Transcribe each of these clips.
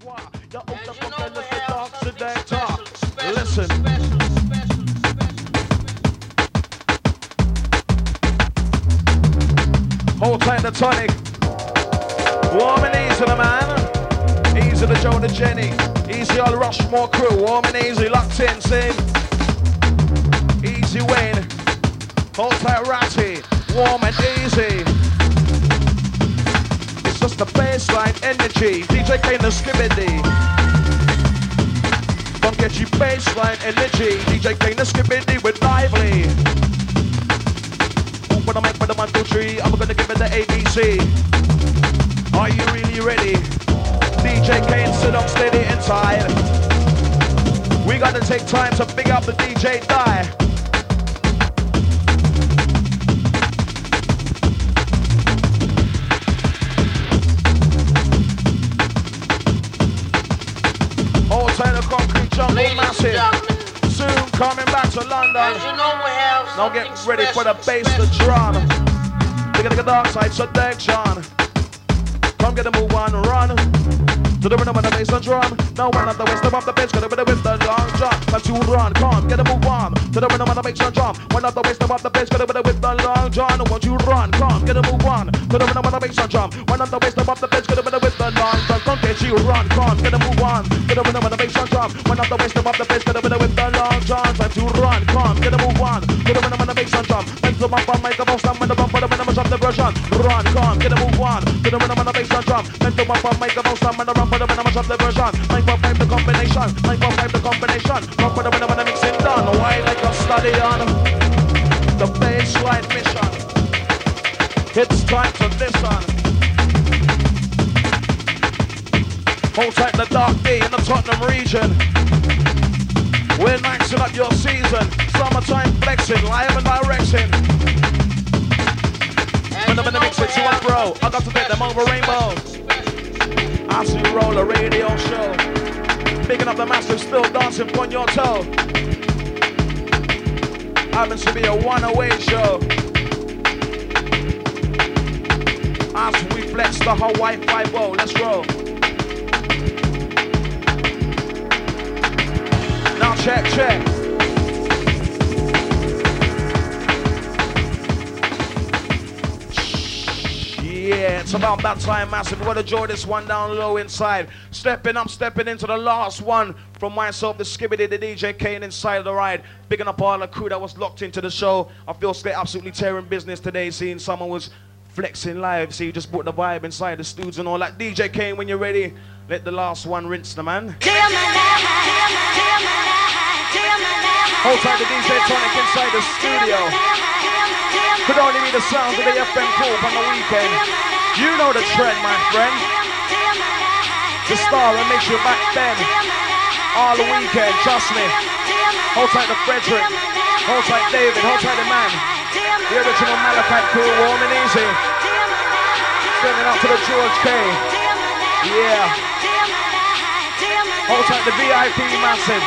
squad. You're up the fucking list of dogs today, talk. Listen. Hold tight the tonic. Warm and easy, the man. Easy the Joe, the Jenny. Easy all Rushmore crew. Warm and easy, locked in, sing. Easy Wayne. Hold tight, Ratty. Warm and easy. Just the baseline energy. DJ Kane the Skibadee. Don't get you baseline energy. DJ Kane the Skibadee with lively. Ooh, When I make the one, two, three, I'm gonna give it the ABC. Are you really ready? DJ Kane, sit up steady inside. We gotta take time to big up the DJ die. Jungle Ladies and massive. gentlemen, Soon coming back to London. you know, Now get ready for the bass, to drum. Look at the dark side seduction. Come get a move on, run. To the rhythm of the bass and drum. Now one of the waist above the bass, gonna be the with the long jump. Time to run, come get a move on. To the rhythm of the bass and drum. One of the waist above the bass, gonna be the with the long jump. Won't you run, come get a move on. To the rhythm of the bass and drum. One of the waist above the bass, gonna be the with the long jump. Come get you run, come get a move on. To the rhythm of the bass and drum. One of the waist above the bass, gonna be the with the long jump. Time to run, come get a move on. To the rhythm of the bass and drum. To bump on microphone, stand with the for the of. Run, come get a move on. To the rhythm of the bass and drum. Time to bump on microphone, stand with the run for the rhythm of the version. 945 the combination, 945 the combination. Run for the rhythm of the mixing done. Why like a study on the baseline mission? It's time to listen. Hold tight the dark day in the Tottenham region. We're maxing up your season. Summertime flexing, live and direction. You I'm in the mix with have and bro, I got to take them over rainbow. I see you roll a radio show. Picking up the massive, still dancing on your toe. Happens to be a one-away show. As we flex the Hawaii 5 let's roll. Now check, check. Yeah, it's about that time, massive. We gotta draw this one down low inside. Stepping up, stepping into the last one from myself, the Skibadee, the DJ Kane inside of the ride. Picking up all the crew that was locked into the show. I feel straight absolutely tearing business today, seeing someone was flexing live. See, you just brought the vibe inside the studios and all that. DJ Kane, when you're ready, let the last one rinse the man. Hold tight the DJ Tonic inside the studio. Could only be the sounds of the FM Corp on the weekend. You know the trend, my friend. The star that makes you back then. All the weekend, trust me. Hold tight the Frederick. Hold tight David. Hold tight the man. The original Malachite crew, warm and easy. Sending up to the George K. Yeah. Hold tight the VIP massive.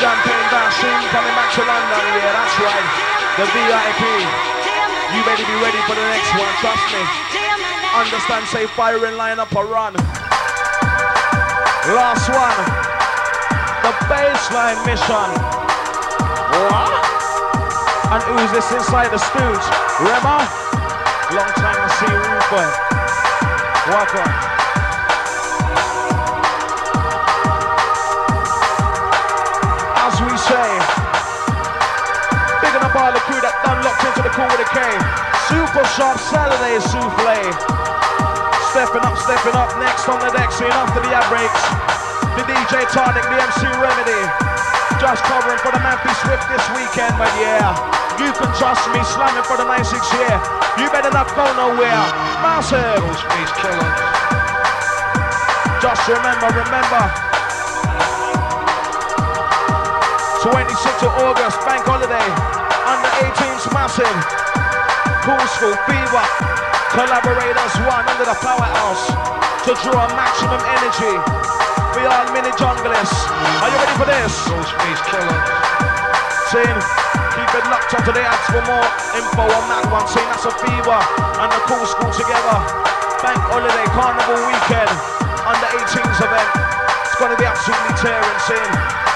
Champagne Bash soon coming back to London. Yeah, that's right. The VIP. You better be ready for the next one, trust me. Understand, say firing line up or run. Last one. The baseline mission. What? And who's this inside the stooge? Rema? Long time to see you, boy. Welcome. As we say, all the crew that done locked into the cool with a K. Super sharp Saturday souffle. Stepping up, stepping up, next on the deck, seeing after the ad breaks. The DJ Tonic, the MC Remadee. Just covering for the Memphis Swift this weekend, but yeah, you can trust me, slamming for the 9-6 here. You better not go nowhere. Massive. Killer. Just remember, remember. 26th of August, bank holiday. Under 18s, massive. Cool School, Fever. Collaborators one under the powerhouse to draw maximum energy for y'all mini junglers. Are you ready for this? Ghostface Killer. Saying, keep it locked onto the ads for more info on that one. Saying that's a fever and the cool school together. Bank holiday, carnival weekend. Under 18s event. It's gonna be absolutely tearing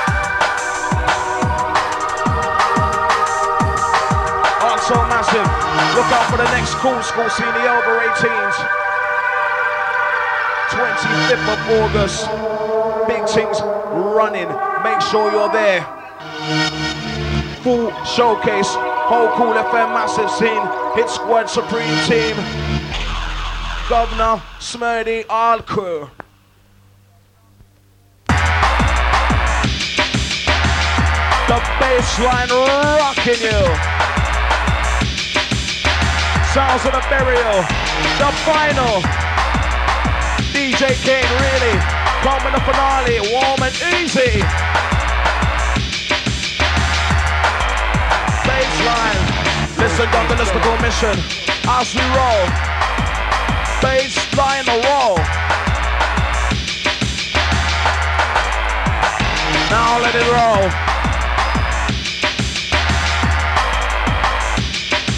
Also massive. Look out for the next cool school the over 18s. 25th of August. Big things running. Make sure you're there. Full showcase. Whole Kool FM massive scene. Hit squad supreme team. Governor Smurdy all crew. The bassline rocking you. Sounds of the burial. The final. DJ Kane really coming the finale. Warm and easy. Bassline. Listen, Governor, let's go mission. As we roll. Bassline the roll. Now let it roll.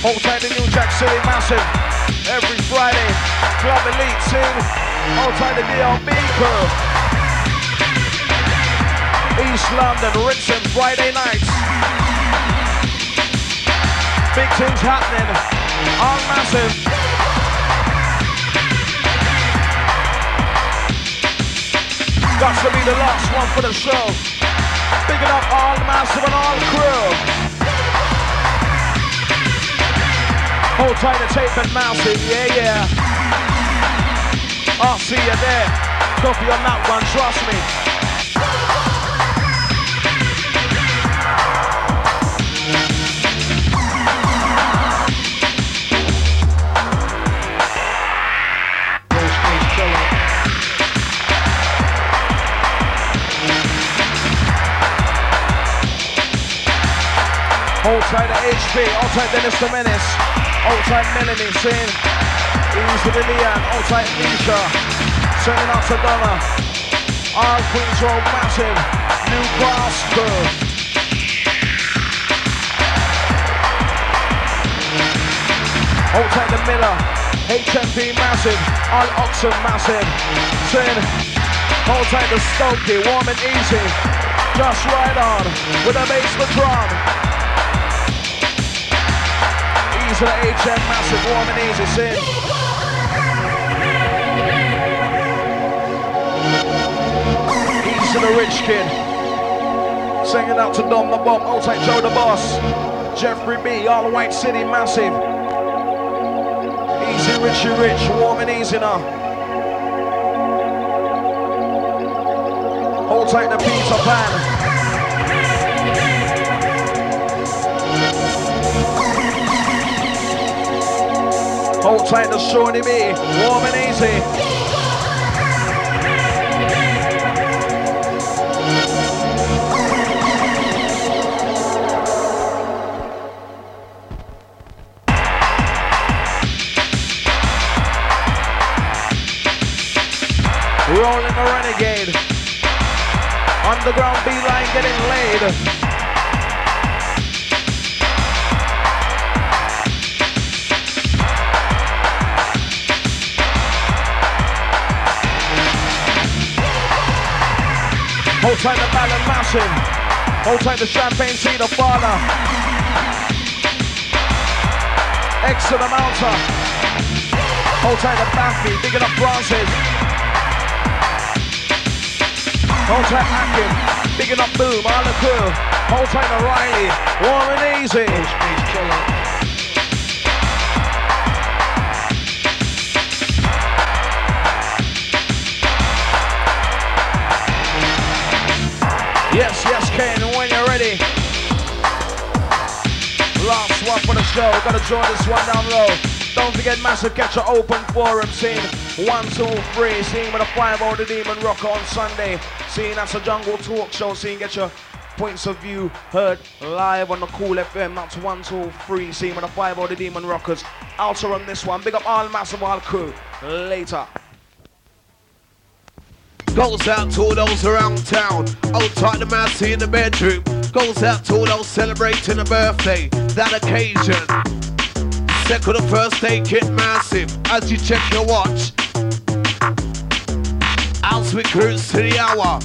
Hold tight the New Jack City Massive. Every Friday, Club Elite sing. Hold tight the DLB crew. East London, Ritson, Friday nights. Big things happening. On Massive. Got to be the last one for the show. Bigging up all Massive and all crew. Hold tight the tape and mouse it, yeah, yeah. I'll see you there. Copy on that one, trust me. Hold tight the HP, hold tight Dennis the Menace. Outside Melanie saying, easy to Leon, outside Nisha, sending out to Donna. All Queens Road massive, new curve. Outside the Miller, HMP massive, all Oxen massive. Saying, hold tight the Stokey, warm and easy. Just right on, with a bass for drum to the HM Massive Warm and Easy Sin. Easy to the Rich Kid. Singing out to Dom the Bomb, Outside Joe the Boss. Jeffrey B, All the White City Massive. Easy Richie Rich, warm and easy now. Hold tight the Peter Pan. Hold tight to Shorty B. Warm and easy. Rolling the renegade. Underground beeline getting laid. Hold tight the ballon massive. Hold tight the champagne cedar father. X the mountain. Hold tight the Baffy, digging up Francis. Hold tight Akin, digging up Boom, the crew. Hold tight the Riley, warm and easy. Yes, yes, Kane, when you're ready. Last one for the show. Gotta join this one down low. Don't forget Massive Catch your open forum scene. One, two, three. Scene with a five out the Demon Rocker on Sunday. Scene that's a jungle talk show. Scene get your points of view heard live on the Kool FM. That's one, two, three. Scene with a five out the Demon Rockers. Also on this one. Big up all Massive All crew. Later. Goes out to all those around town. Old tight the mousey in the bedroom. Goes out to all those celebrating a birthday, that occasion. Second or first day get massive as you check your watch. As we cruise to the hour.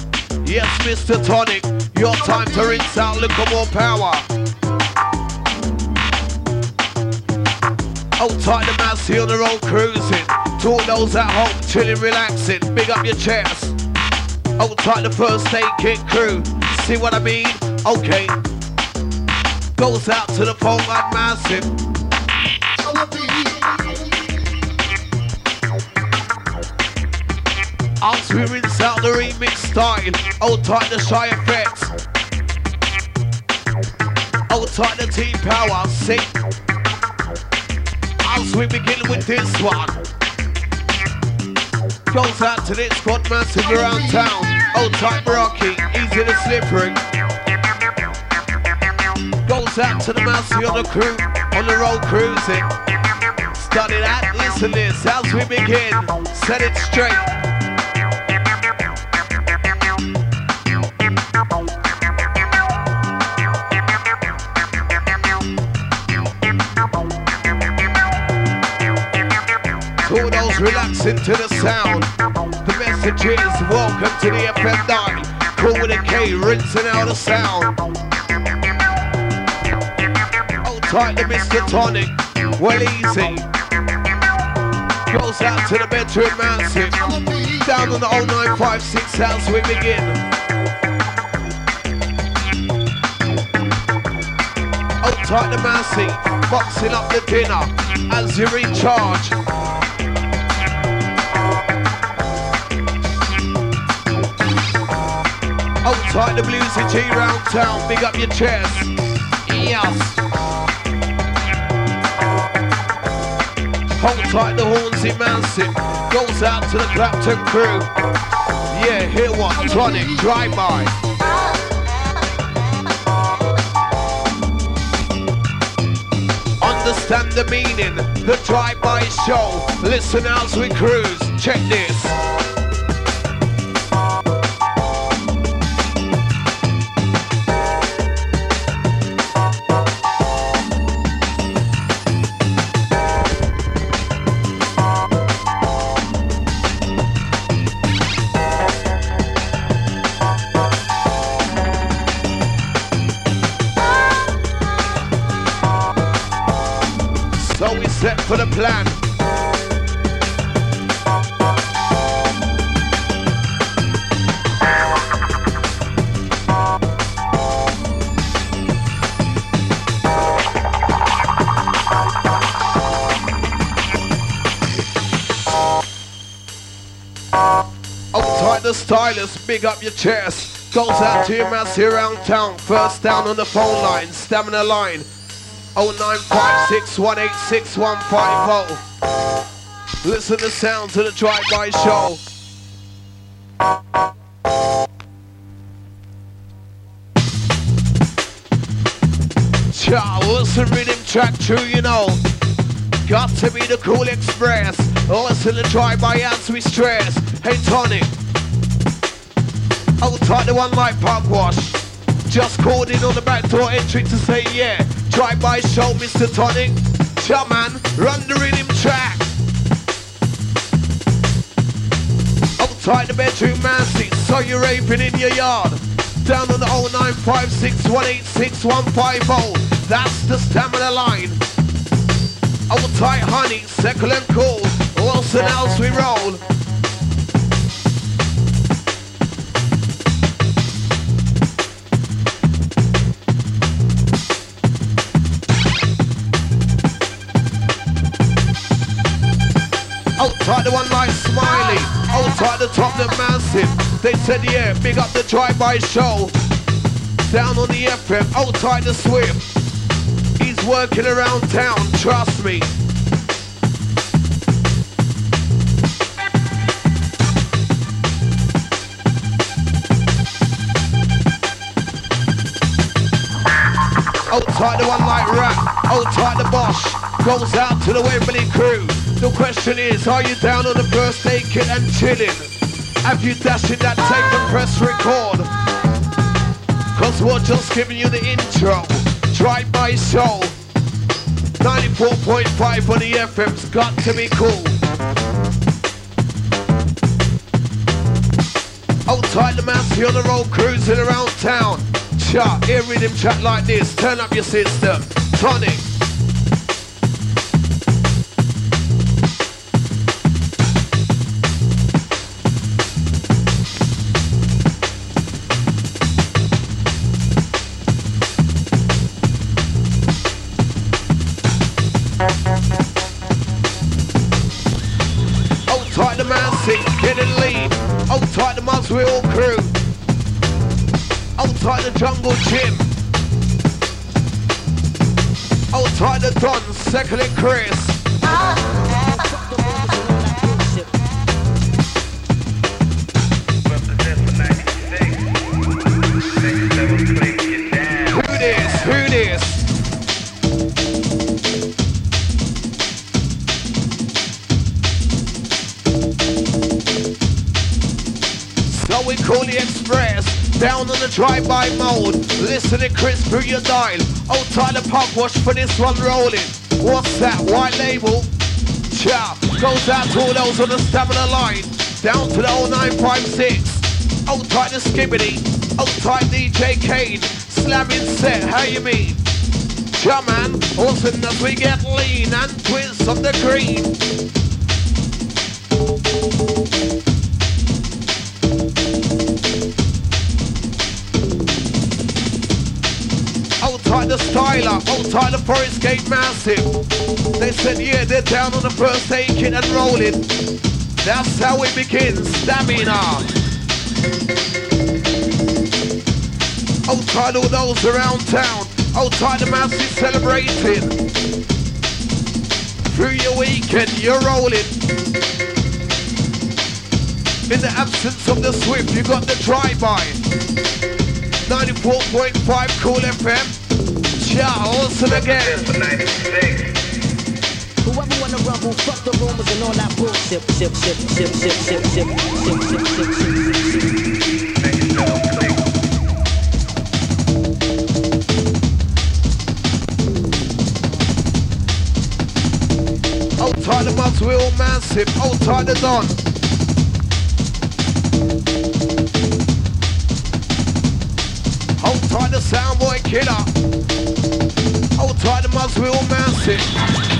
Yes, Mr. Tonic, your time to rinse out, look for more power. Hold tight the massy on the road cruising. To all those at home, chilling, relaxing, big up your chest. Tight the first aid kit crew. See what I mean? Okay. Goes out to the phone like massive. As we rinse out the remix style, hold tight the shy effects. Hold tight the team power, see? As we begin with this one. Goes out to this squad massive around town. Old tight Rocky, easy to slippery. Goes out to the massive on the crew, on the road cruising. Study that, listen this, as we begin. Set it straight. Relaxing to the sound. The message is welcome to the FM9. Cool with a K, rinsing out the sound. Hold tight to Mr. Tonic. Well, easy. Goes out to the bedroom massive. Down on the 0956 house we begin. Hold tight to Massey. Boxing up the dinner as you recharge. Hold tight the bluesy G round town, big up your chest. Yes. Hold tight the Hornsey Massive, goes out to the Clapton crew. Yeah, hear what? Tonic, drive by. Understand the meaning, the drive-by show. Listen as we cruise. Check this. Big up your chest. Goes out to your mass here around town. First down on the phone line, stamina line. 0956186150. Listen to the sounds of the drive-by show. Child, listen rhythm track true, you know. Got to be the cool express. Listen to drive-by as we stress. Hey Tony. I'll tight the one like pump wash. Just called in on the back door entry to say yeah. Drive by show, Mr. Tonic. Yeah, man, run the rhythm track. Outside the bedroom, man, seat, so you're raping in your yard. Down on the 0956186150. That's the stamina line. Old tight honey, second and cool. Wilson else we roll. Outside the one like Smiley, outside the top the massive. They said yeah, big up the drive-by show. Down on the FM, outside the Swift. He's working around town, trust me. Outside the one like rap, outside the Bosch, goes out to the Wembley crew. The question is, are you down on the first kit and chilling? Have you dashed in that tape and press record? Cause we're just giving you the intro. Drive by show. 94.5 on the FM's got to be cool. Outside the mass You're on the road cruising around town. Chat, hear rhythm chat like this. Turn up your system. Tonic. Jungle gym. Tight the Don, second Chris. Down on the drive-by mode. Listening Chris through your dial. Oh, Tyler Pop watch for this one rolling. What's that? White label. Ciao. Goes out to all those on the stamina line. Down to the 0956. Oh, tight the Skibadee. Tight DJ Kane. Slamming set. How you mean? Yeah, man. Listen as we get lean and twist of the green. Styler, hold tight Forest Gate Massive. They said, yeah, they're down on the first kit and rolling. That's how it begins, stamina. Tight all those around town. Tight the massive celebrating. Through your weekend, you're rolling. In the absence of the Swift, you got the drive-by. 94.5 Kool FM. Ciao, listen again. Whoever wanna rumble, fuck the rumors and all that bullshit. Ship, ship, ship, ship, ship, ship, ship, ship, ship, ship. Hold tight the Muswell Massive. Hold tight the Don. Hold tight the Soundboy Killer. We'll mass it.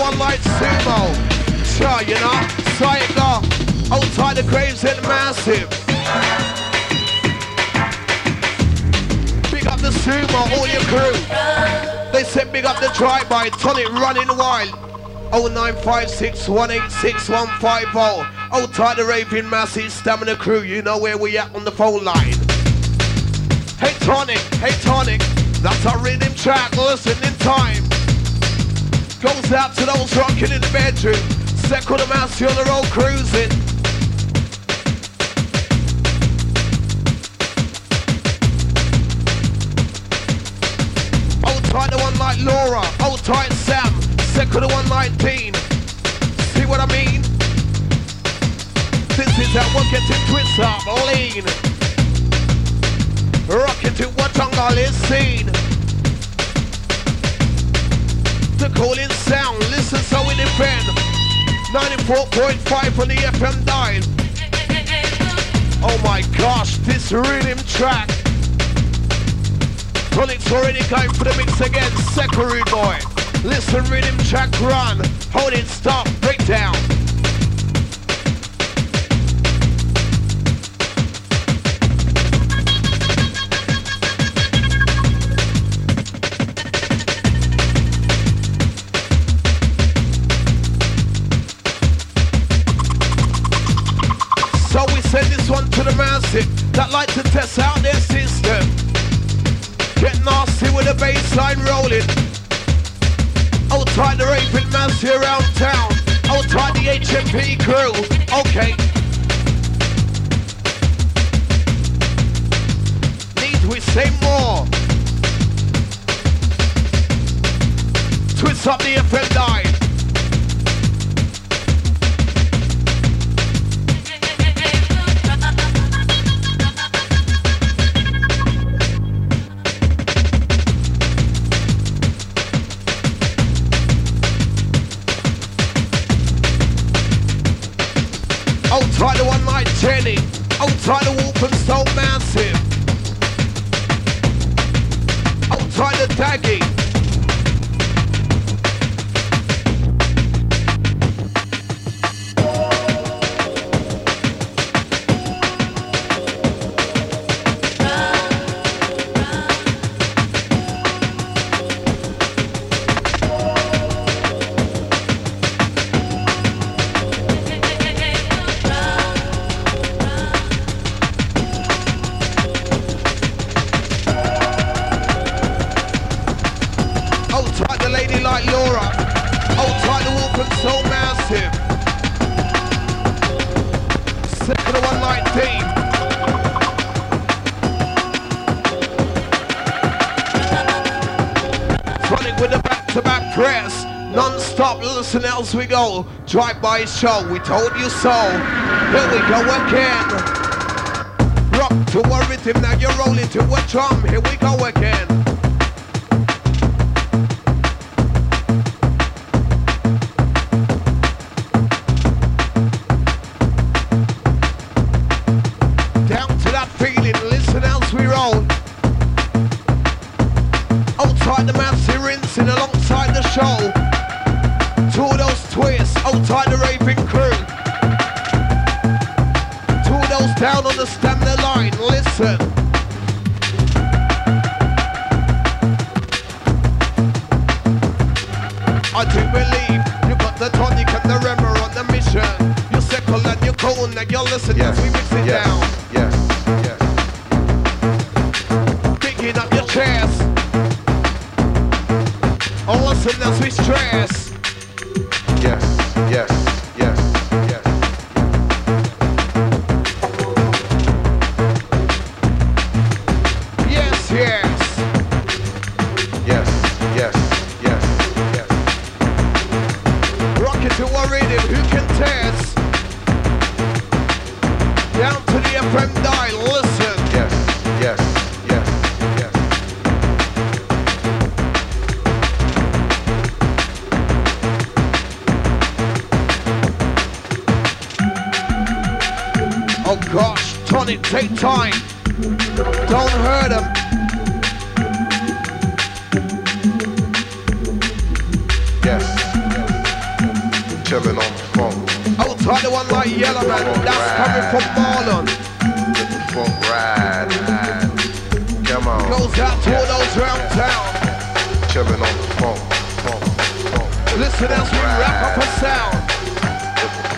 one light sumo. Sure, you know, Cycle. Outside the graves and massive. Big up the sumo, all your crew. They said big up the drive-by, tonic running wild. 0956 186 150. Outside the raving massive stamina crew, you know where we at on the phone line. Hey tonic, hey tonic, that's our rhythm track, listen in time. Goes out to those rocking in the bedroom. Second the master on the road cruising. Hold tight the one like Laura, hold tight Sam, second the one like Dean. See what I mean? This is how we're getting twist up, lean. Rocking to what jungle is seen. The calling sound, listen so we defend. 94.5 on the FM dial. Oh my gosh, this rhythm track. Tonic's already going for the mix again, second rude boy. Listen, rhythm track run. Hold it, stop, break to that like to test out their system. Get nasty with the baseline rolling. Outside the raping here around town. Outside the HMP crew. Okay. Need we say more? Twist up the FM dive. The one night Jenny. Outside the Wolfen so massive. Outside the Daggy. Else. Drive-by show, we told you so. Here we go again. Rock to a rhythm, now you're rolling to a drum. Here we go again.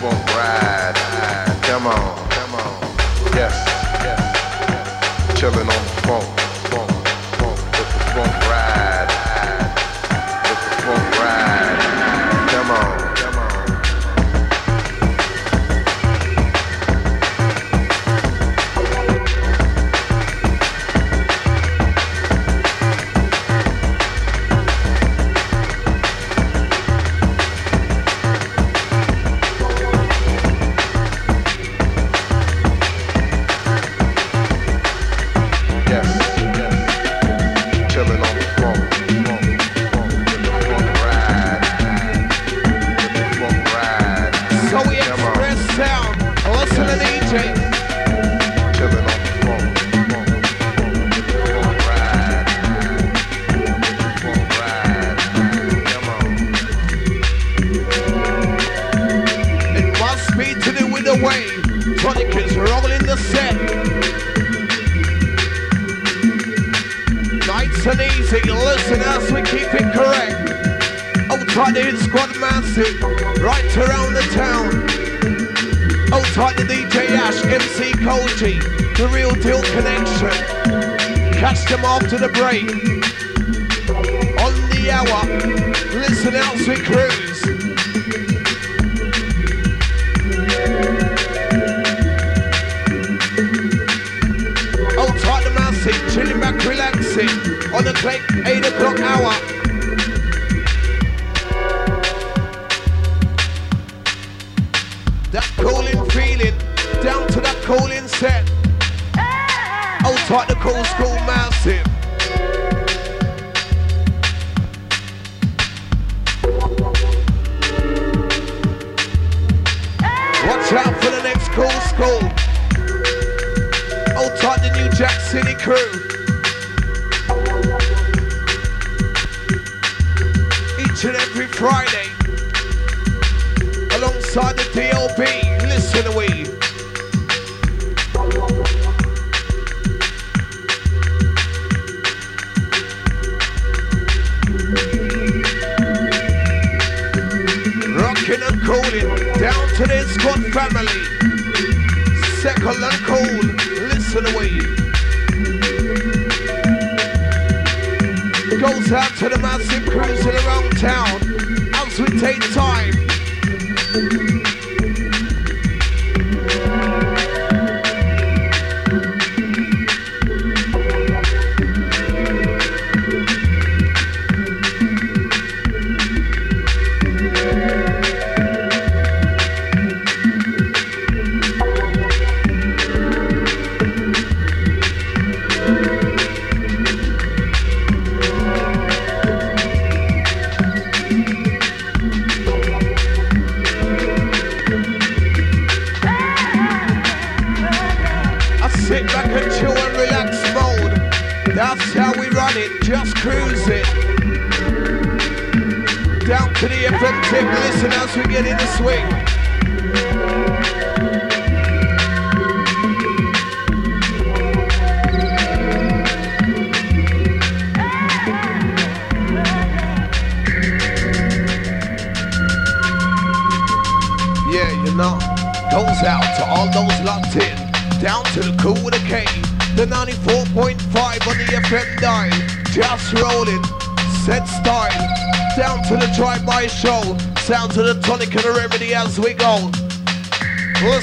won't ride. Come on, come on. Yes, yes. Chillin' on the phone.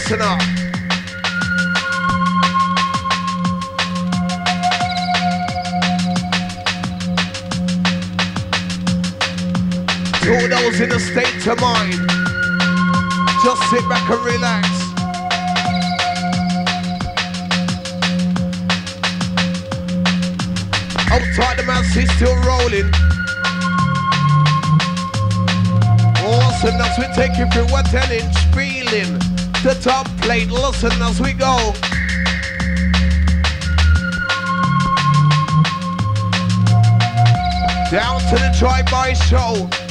listen up. To those in a state of mind, just sit back and relax. Outside the mouse, he's still rolling. Awesome, that's we're taking through a 10 inch feeling the top plate. Listen as we go. Down to the Joy Boy Show.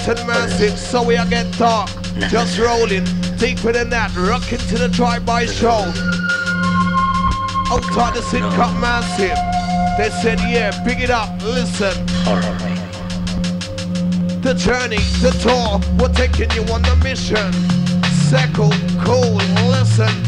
Satan massive, so we get dark, Just rolling, deeper than that, rocking to the drive-by show. Outside oh, the sitcom massive, they said, yeah, pick it up, listen. The journey, the tour, we're taking you on the mission. Second, cool, listen.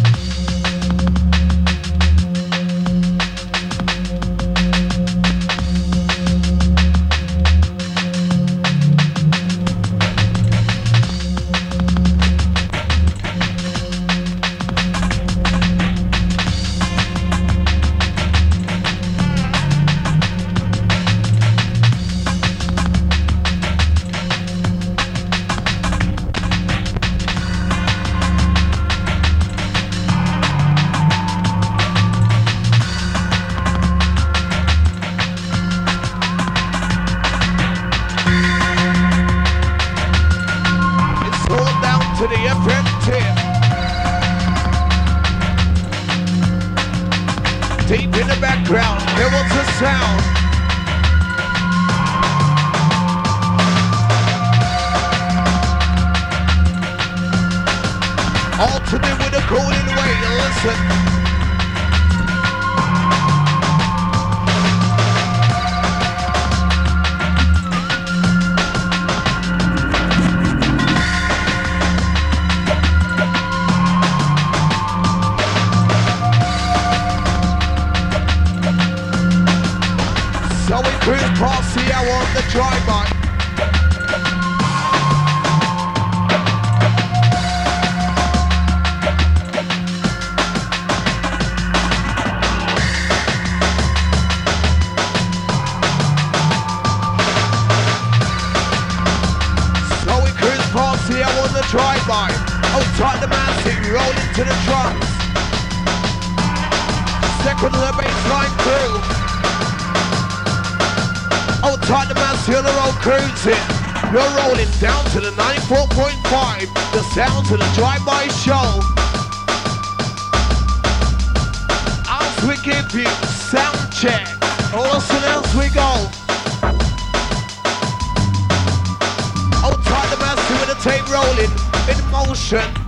Check, listen as we go. Oh, tie the master with the tape rolling in motion.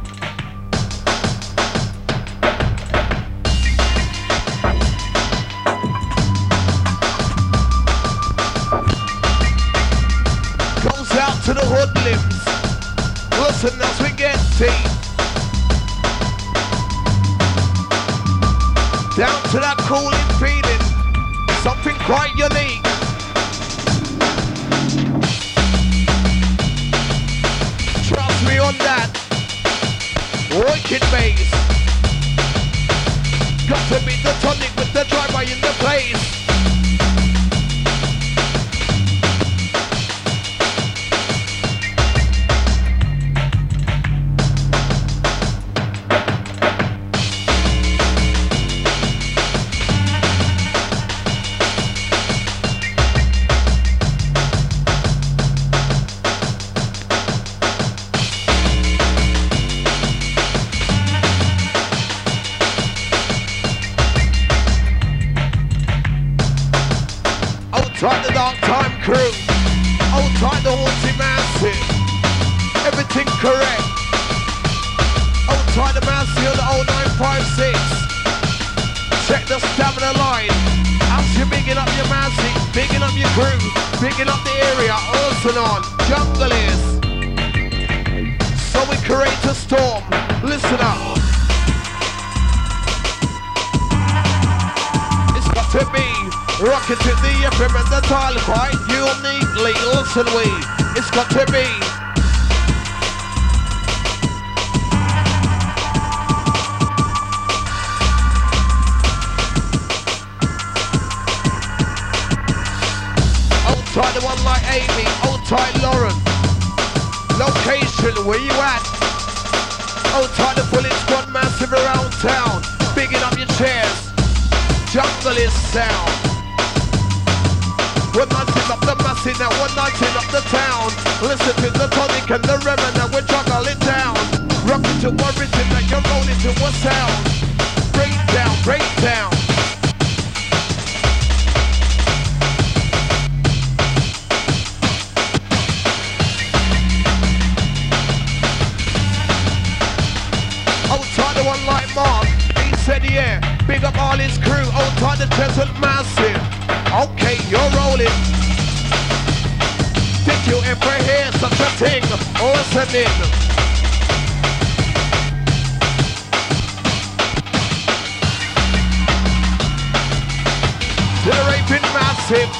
Generating massive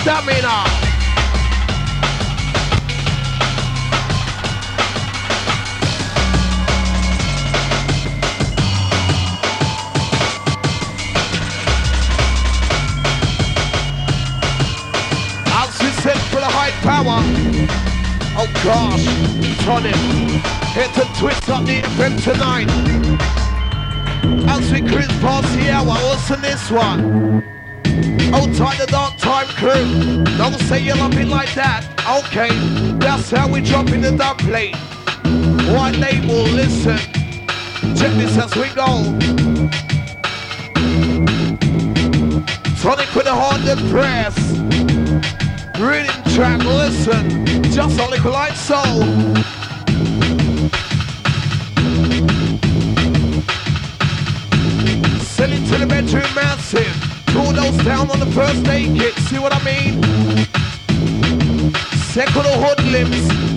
stamina. For the high power. Oh gosh, Tonic. Hit and twist up the event tonight. As we cruise past the hour, listen this one. Oh, tight the dark time crew. Don't say you're loving like that. Okay, that's how we drop in the dub plate. White label, listen. Check this as we go. Tonic with a hard press. Rhythm track, listen. Just a little like soul. Send it to the bedroom. Pull those down on the first aid kit, see what I mean? Second the hoodlums.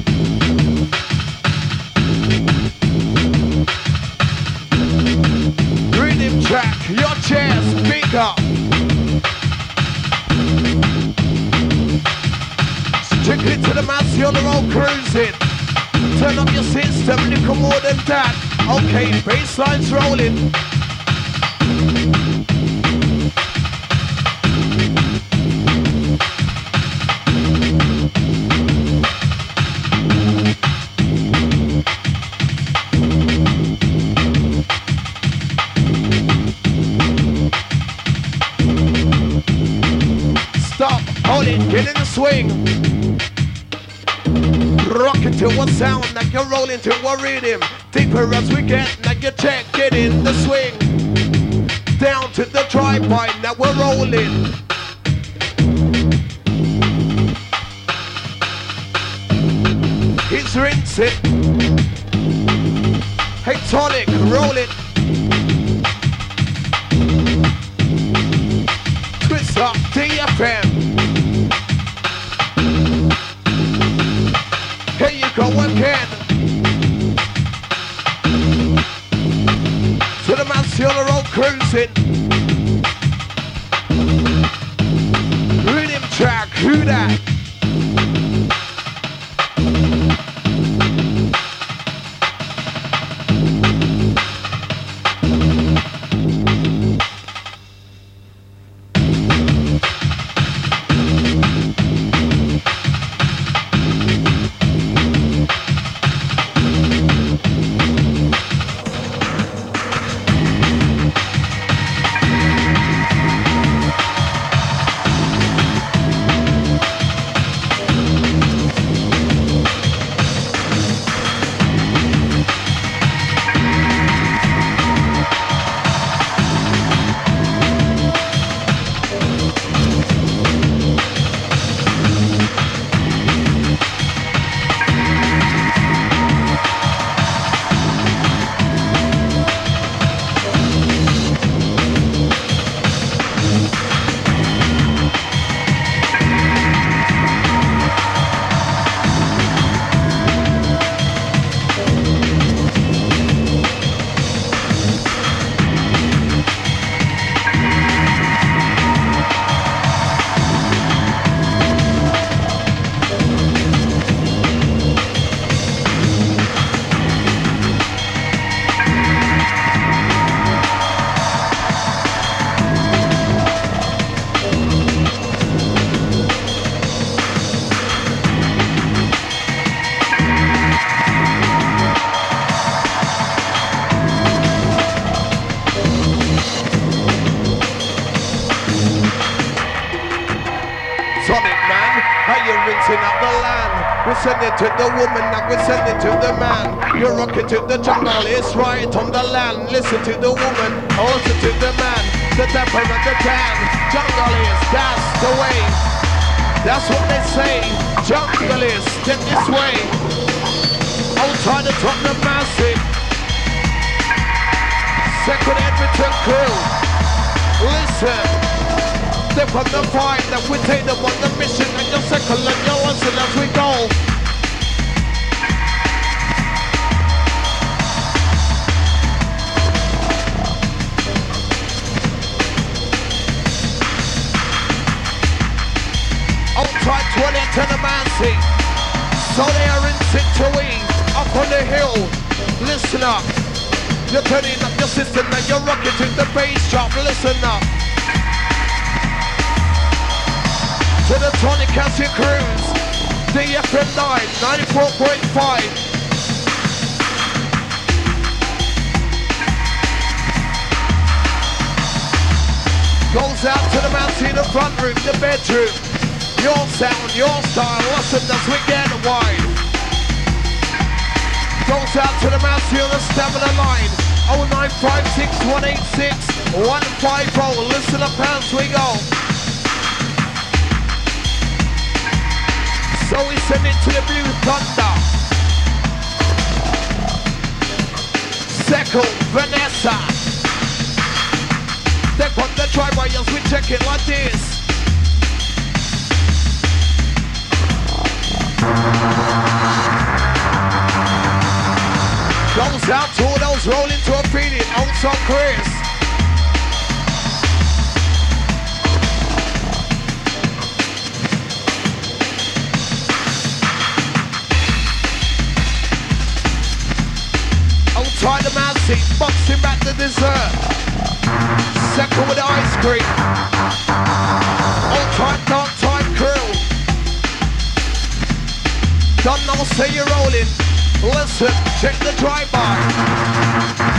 To the the road cruising. Turn up your system, you little more than that. Okay, baseline's rolling. Stop, hold it, get in the swing. Sound, now you're rolling a rhythm. Deeper as we get, now you check, get in the swing. Down to the drive-by, now we're rolling. He's rinsing. You're rocking to the jungle, it's right on the land. Listen to the woman, also to the man. The temper of the can, jungle is, that's the way. That's what they say, jungle is, get this way. Outside to top the massive. Second Edmonton crew, listen. Step on the vibe that we take them on the mission and your second and your listen as we go. So they are in Situe, up on the hill. Listen up. You're turning up your system and you're rocking to the bass drop. Listen up. to the Tony Cassie Cruise, DFM 9, 94.5. Goes out to the mountain in the front room, the bedroom. Your sound, your style, listen as we get wide. Goes out to the mountain on the stamina line. 0956 186 150. Listen up as we go. So we send it to the Blue Thunder. Second, Vanessa. Step on the driver, yes, we check it like this. Goes out to all those rolling to a beating. Also Chris. Outside the seat, boxing back the dessert. Second with the ice cream. Old time, Don't know, say you're rolling. Listen, check the drive-by. little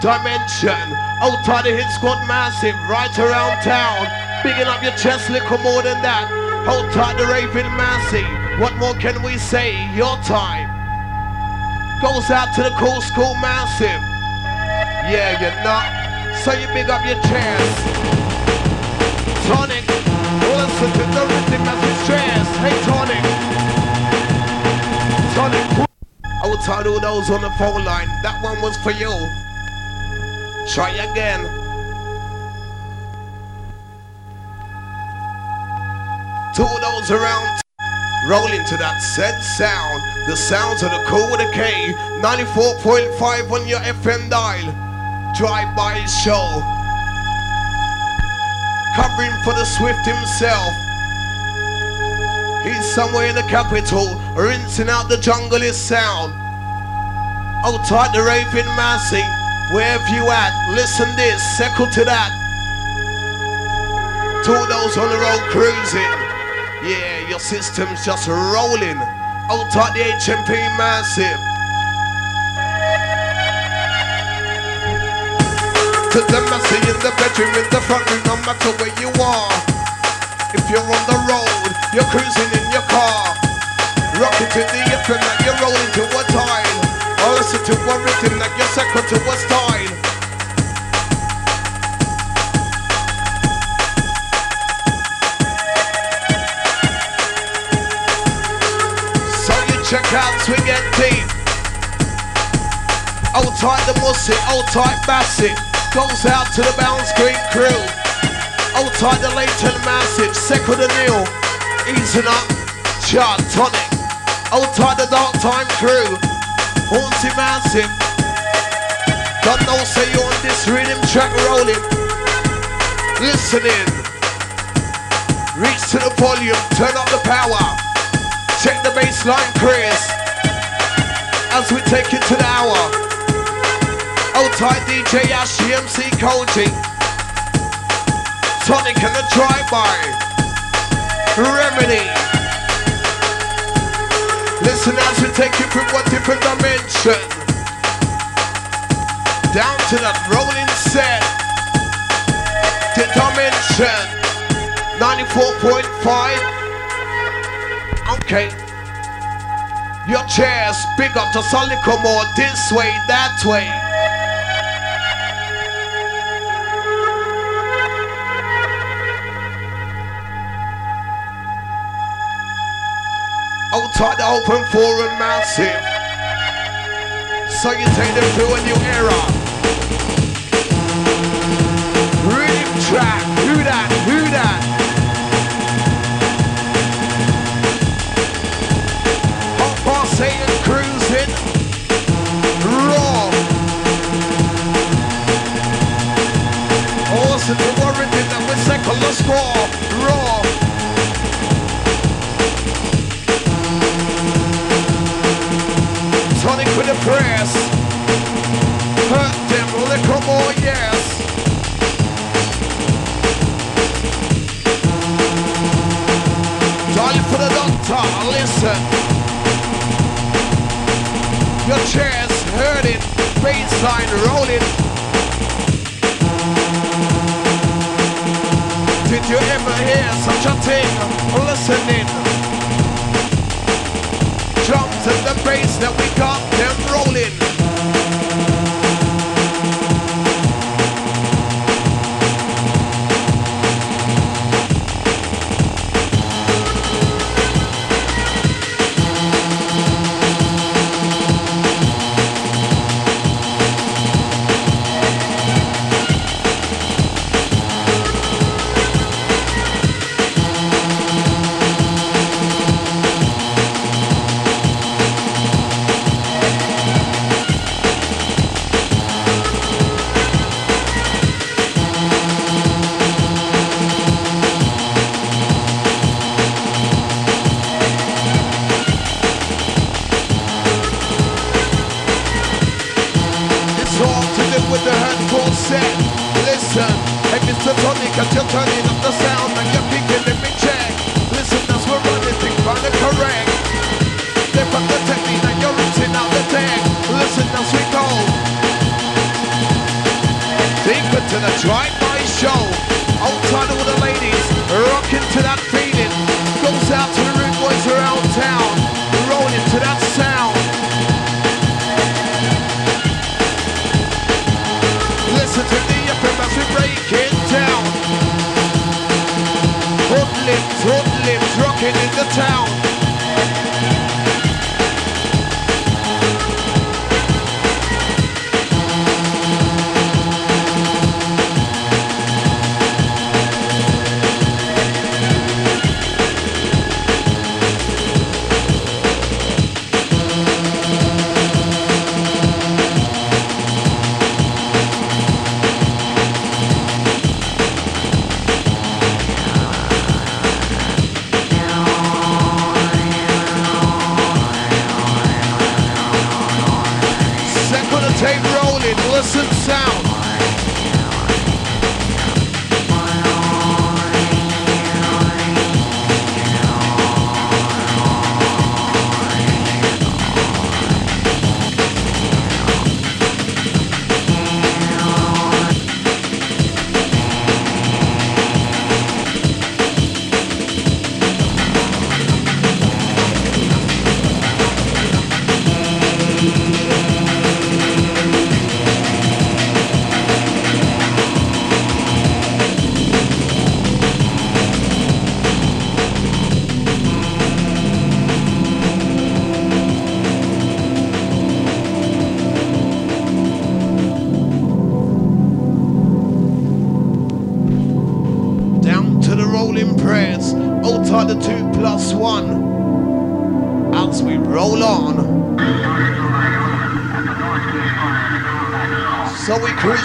dimension. Outside the hit squad massive, right around town. Bigging up your chest, little more than that. Tight the raving massive. What more can we say? Your time goes out to the cool school massive. Yeah, you're not. So you big up your chest. Tonic, listen to the rhythm as we stress. Hey, Tonic. Tonic. I will tell all those on the phone line, that one was for you. Try again. To those around, rolling to that said sound, the sounds of the Kool with a K, 94.5 on your FM dial. Drive by show. Covering for the Swift himself. He's somewhere in the capital, rinsing out the jungle is sound. Outside the raving massy, wherever you at, listen this, second to that. To those on the road cruising, yeah, your system's just rolling. Outside the HMP massive. To the massy in the bedroom, in the front room, no matter where you are. If you're on the road, you're cruising in your car. Rocking to the FM like you're rolling to a time. Listen to like you're second to a style. So you check out Swing and Deep. Old tight the Mussy, old tight Bassett. Goes out to the Bounds Green crew. Old tight the Leyton Massive, second and Neil. Easing up, chart tonic. Old tight the Dark Time crew. Haunty Massive. Don't know say you on this rhythm track rolling. Listening. Reach to the volume, turn up the power. Check the bass line, Chris. As we take it to the hour. Old tight DJ Ash, MC Koji. Tonic and the drive-by. Remadee. We take you from one different dimension. Down to that rolling set. The dimension. 94.5. Okay. Your chairs, big up to more this way, that way. Outside the open forum massive. So you take them to a new era. Rhythm track, who that, who that? Hot boss and cruising. Raw. Awesome, the warranty that we second the score.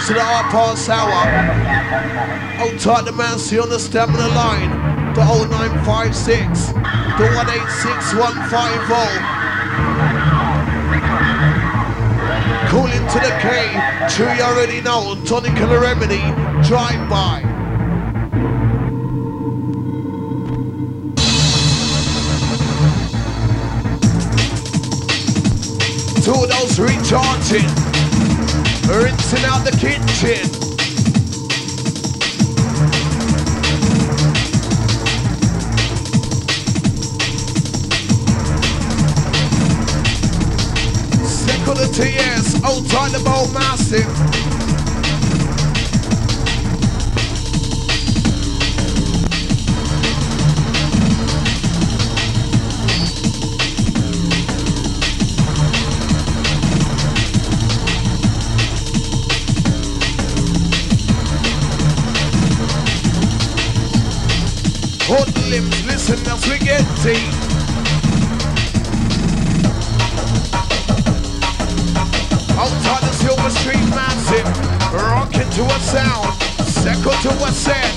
To the half past hour. Hold tight the man, see on the stamina line. The 0956. The 186150. Calling to the K. True, you already know. Tonic and Remadee. Drive by. Of those recharging, rinsing out the kitchen. Second the TS, old time the bowl massive. As we get. Outside the Silver Street Massive, rocking to a sound, second to a set.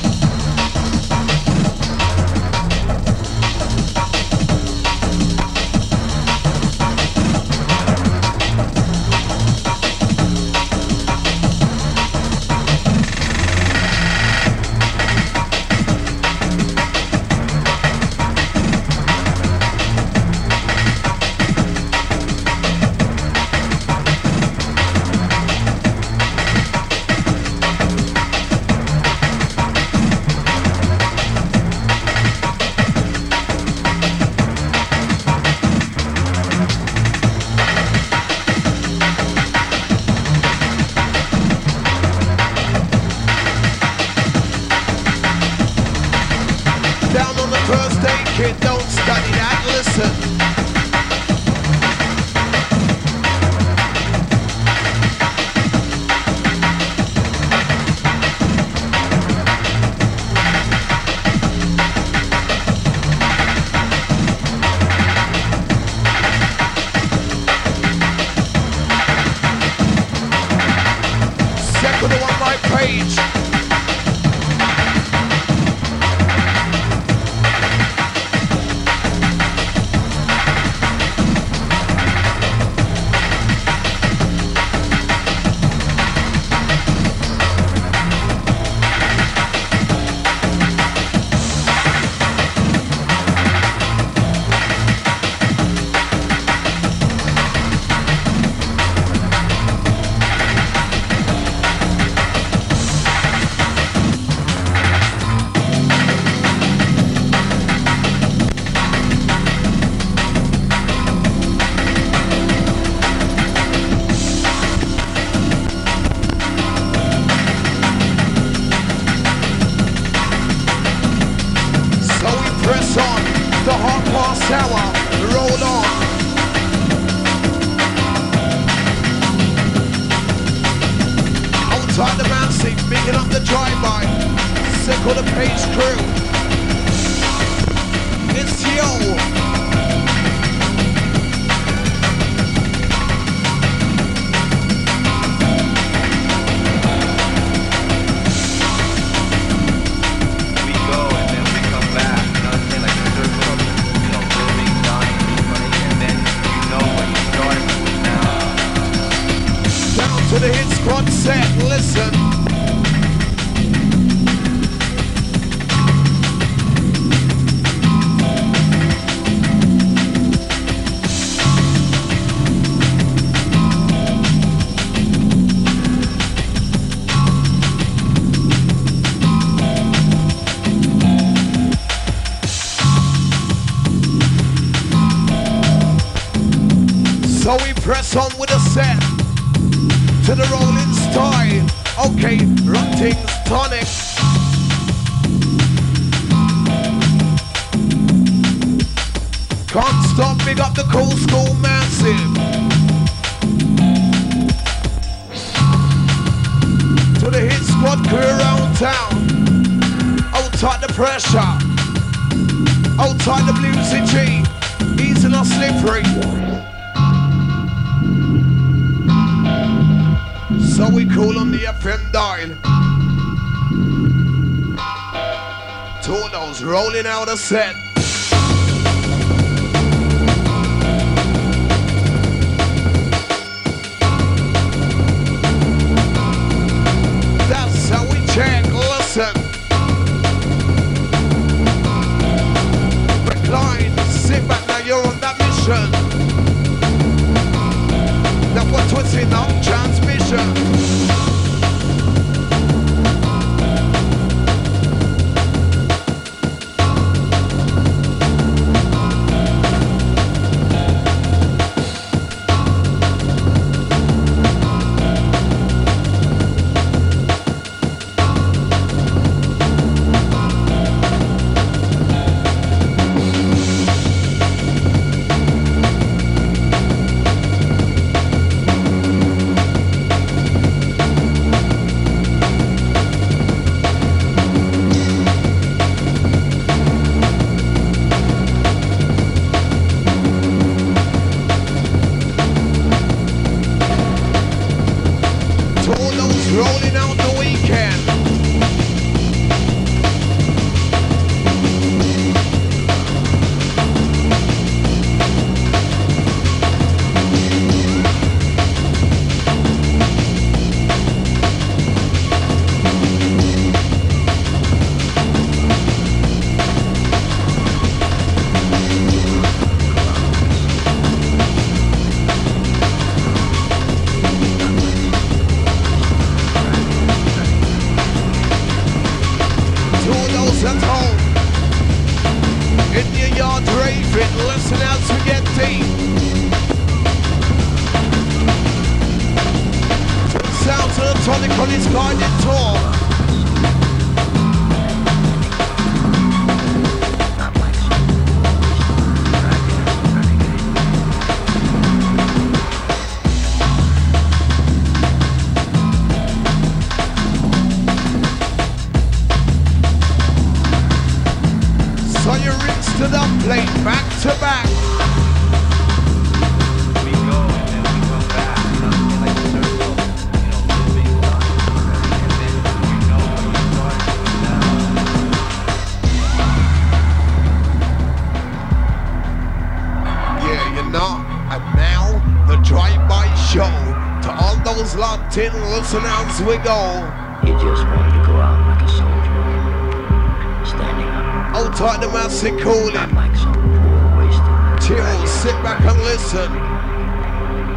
We go. You just wanted to go out like a soldier, standing up. Old tight the mouse and cool it. Like some poor wasted. Chill, sit back and listen.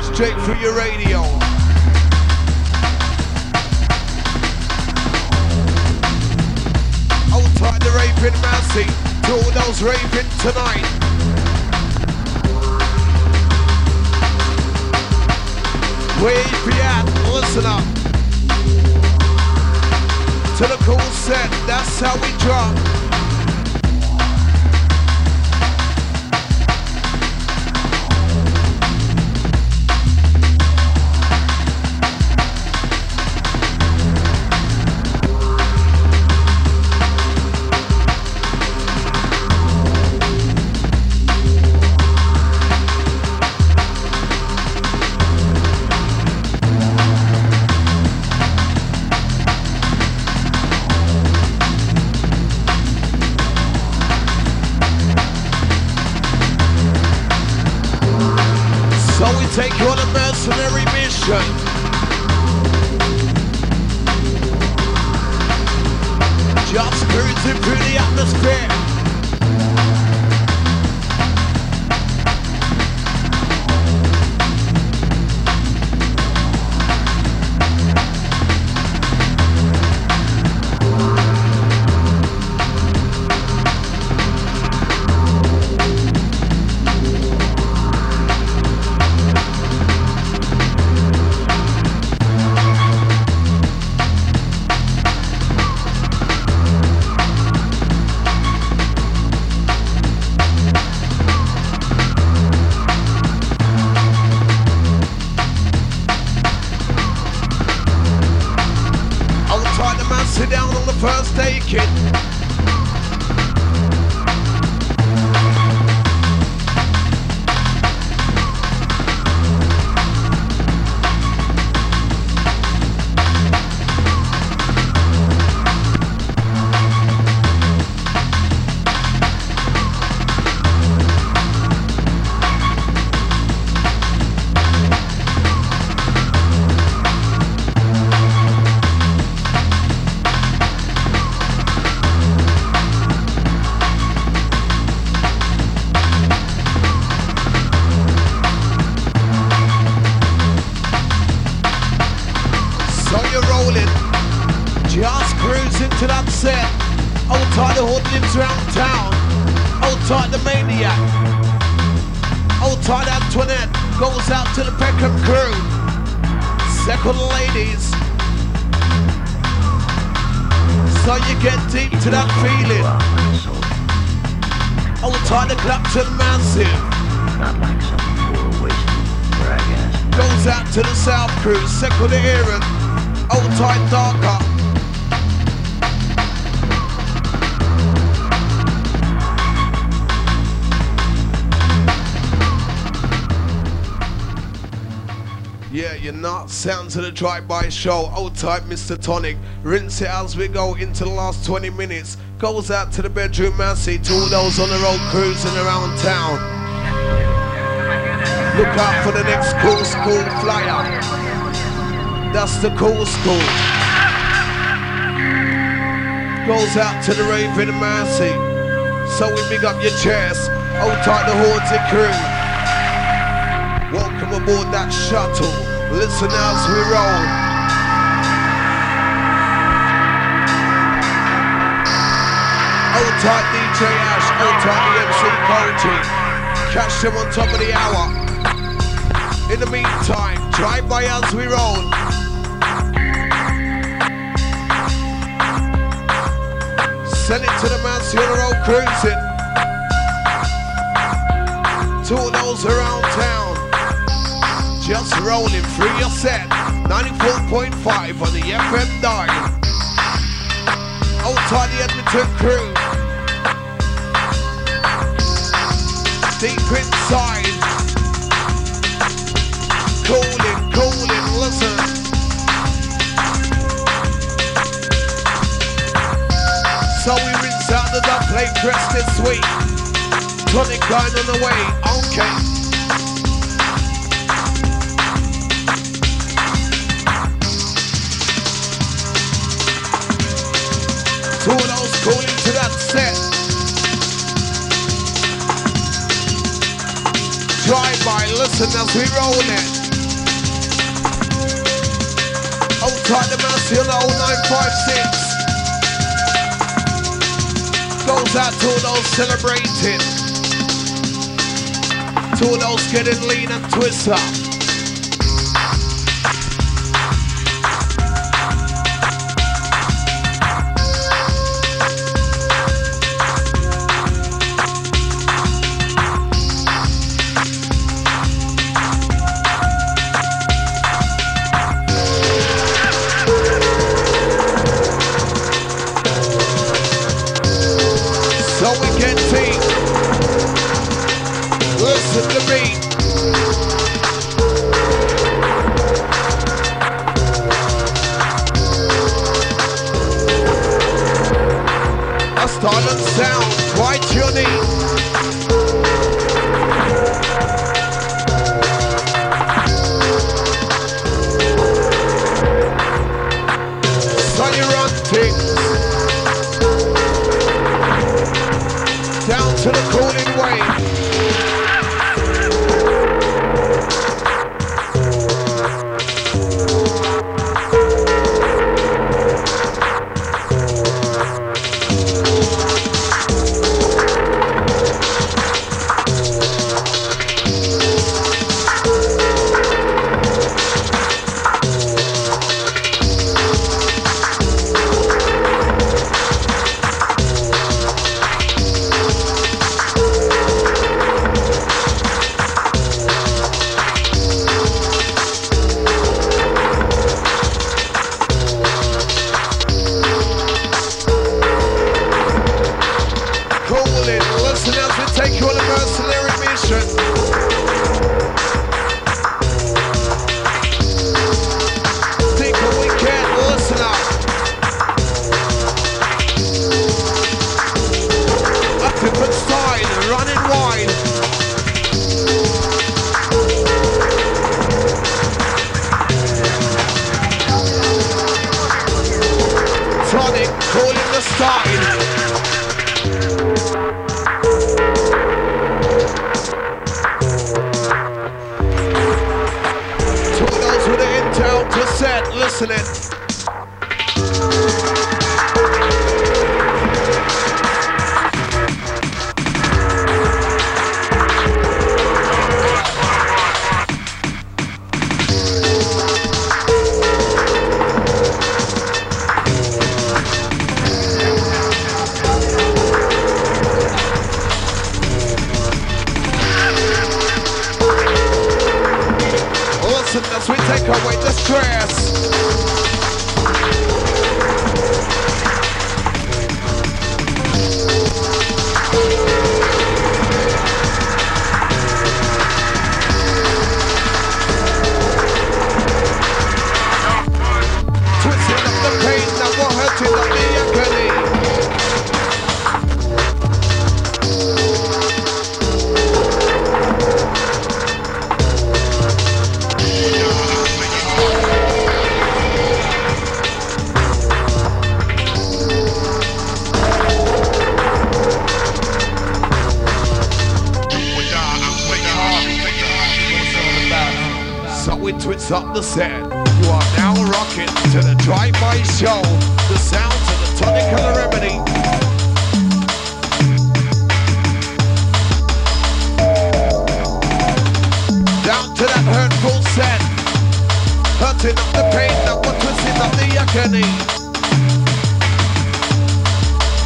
Straight through your radio. Old tight the raping mousey. To all those raping tonight. Wait for that, listen up. To the cool set, that's how we drop. You're not sounds of the drive-by show. Old type Mr. Tonic. Rinse it as we go into the last 20 minutes. Goes out to the bedroom massy to all those on the road cruising around town. Look out for the next cool school flyer. That's the cool school. Goes out to the Raven Mercy. So we big up your chest. Old type the and crew. Welcome aboard that shuttle. Listen as we roll. Hold tight DJ Ash, hold tight MC Coaching. Catch them on top of the hour. In the meantime, drive by as we roll. Send it to the man on the cruising. To all those around town. Just rolling through your set. 94.5 on the FM dial. Old tidy Edmonton crew. Deep inside. Cooling, cooling, listen. So we rinse out the plate dress this week. Tonic going on the way, okay. Two of those cooling to that set. Drive by, listen as we roll it. Tight the Massey on the 0956 goes out to those celebrating, to those getting lean and twist up. to the cooling wave.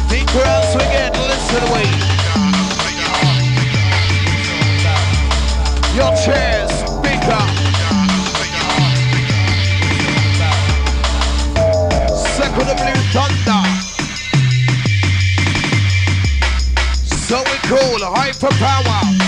The we get. listen away. Your chairs, speaker. Second of Blue Thunder. So we call hyper power.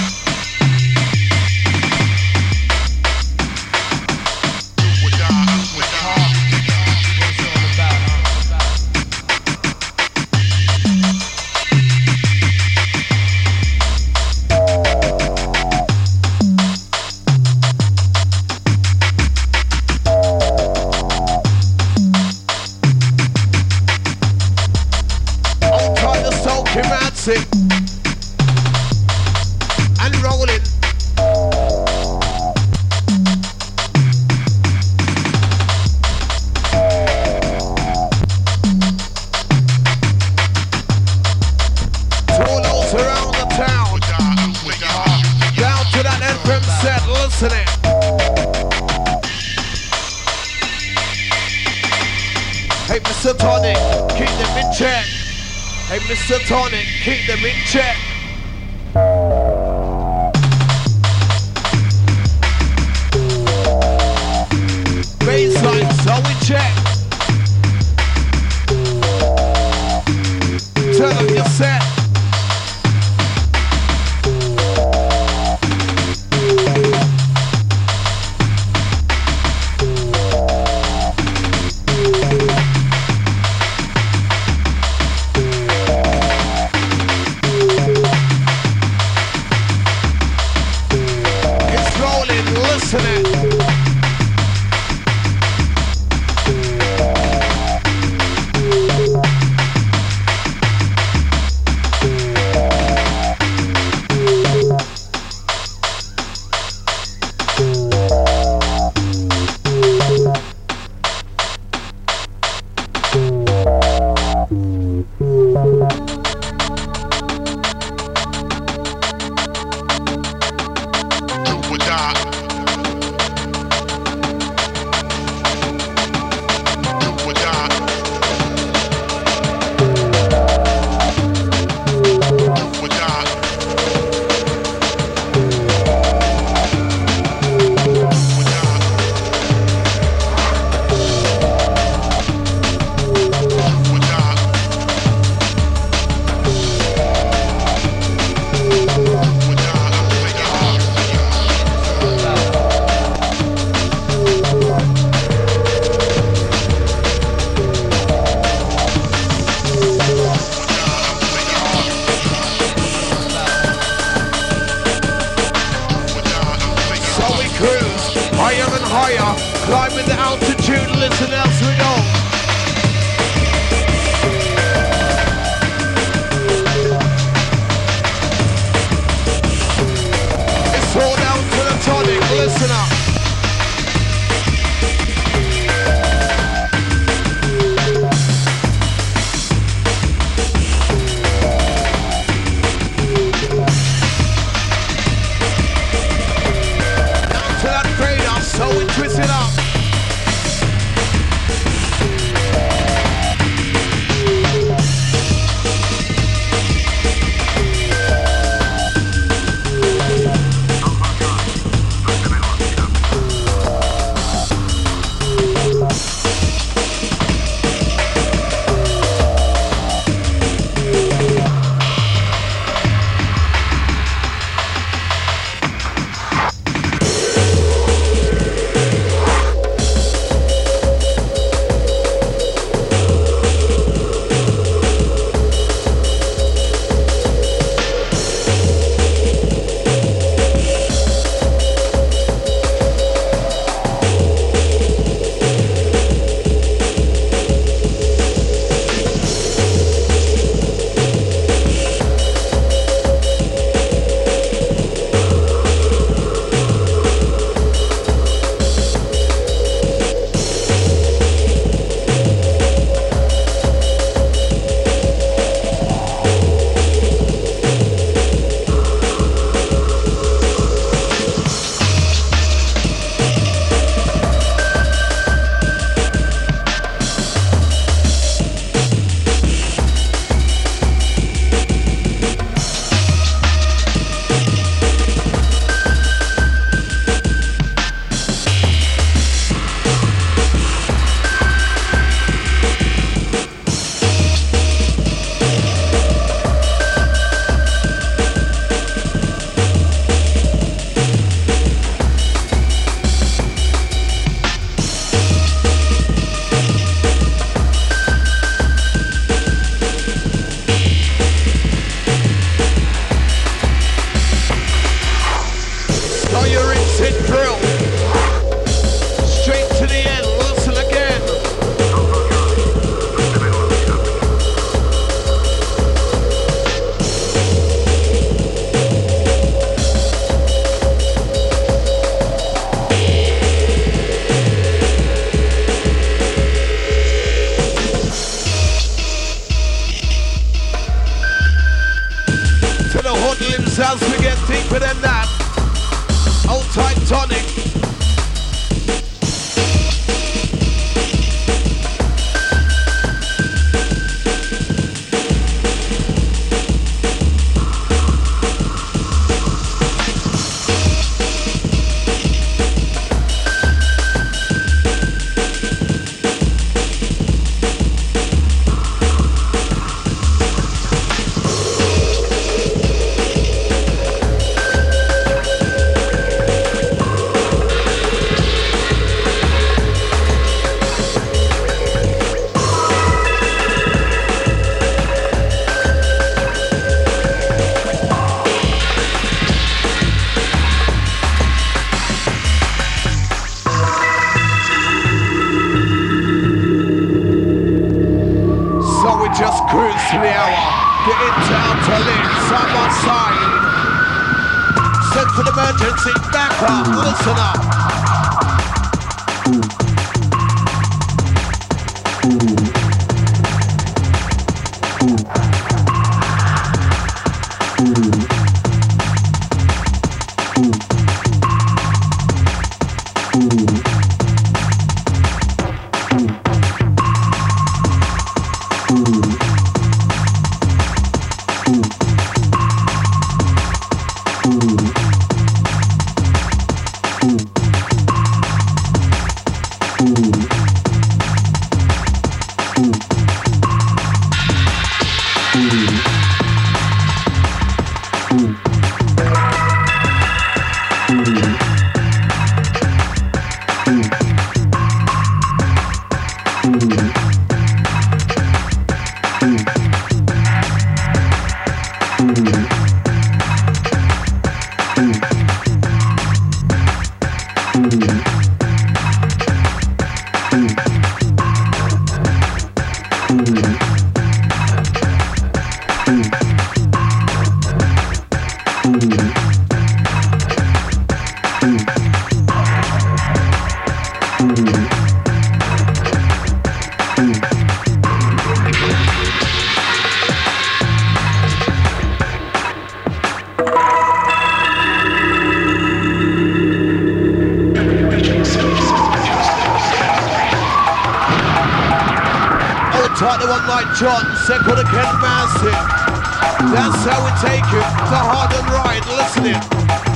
It. The hard and right, Listen Through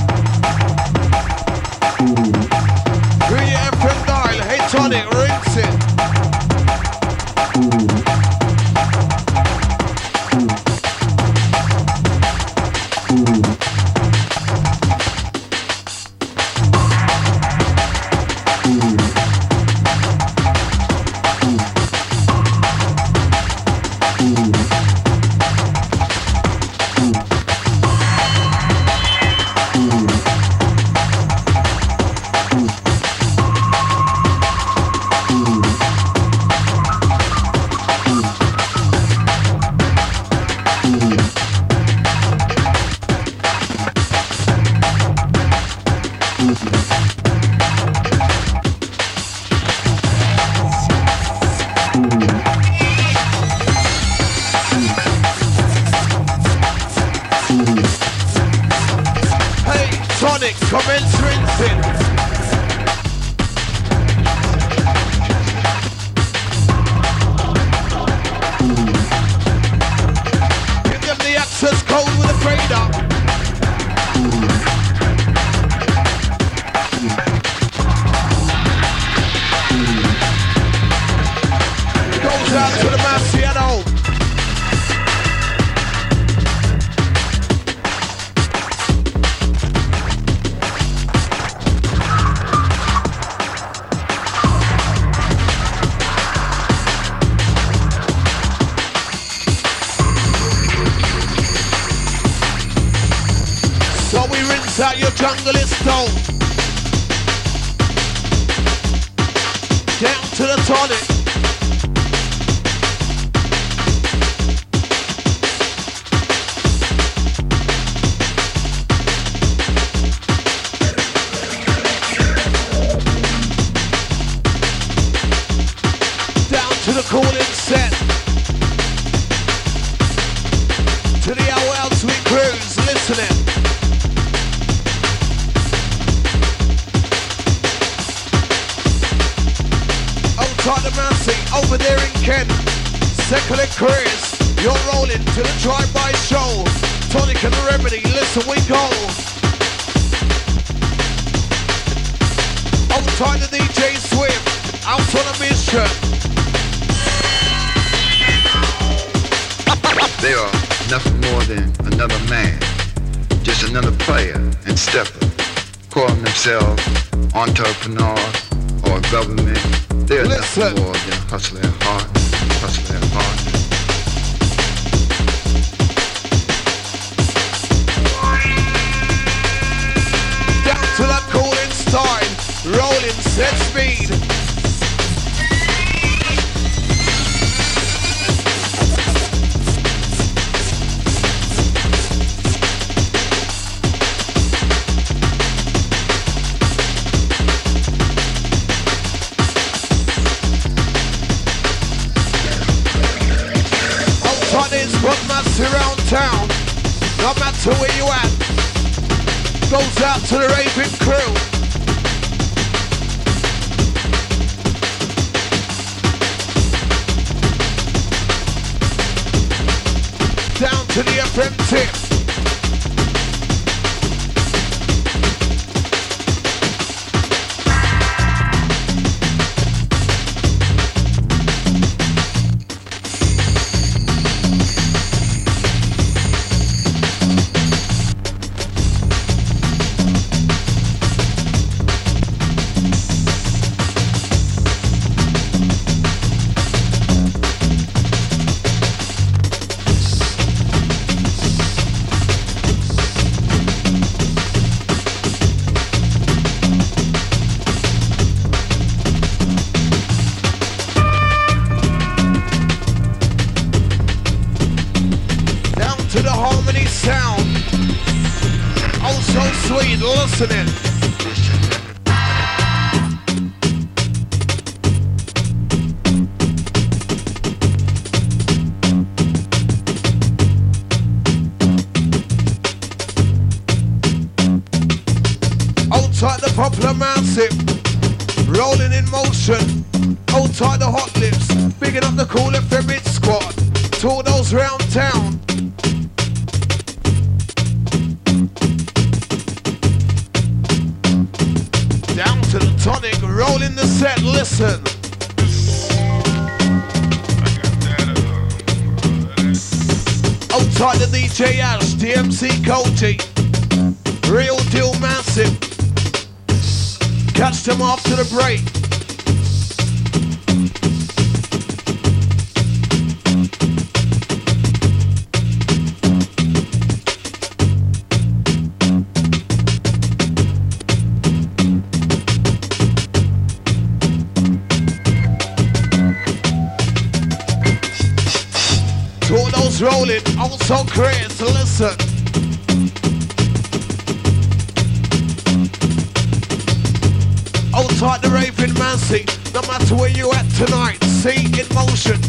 at tonight, see in motion.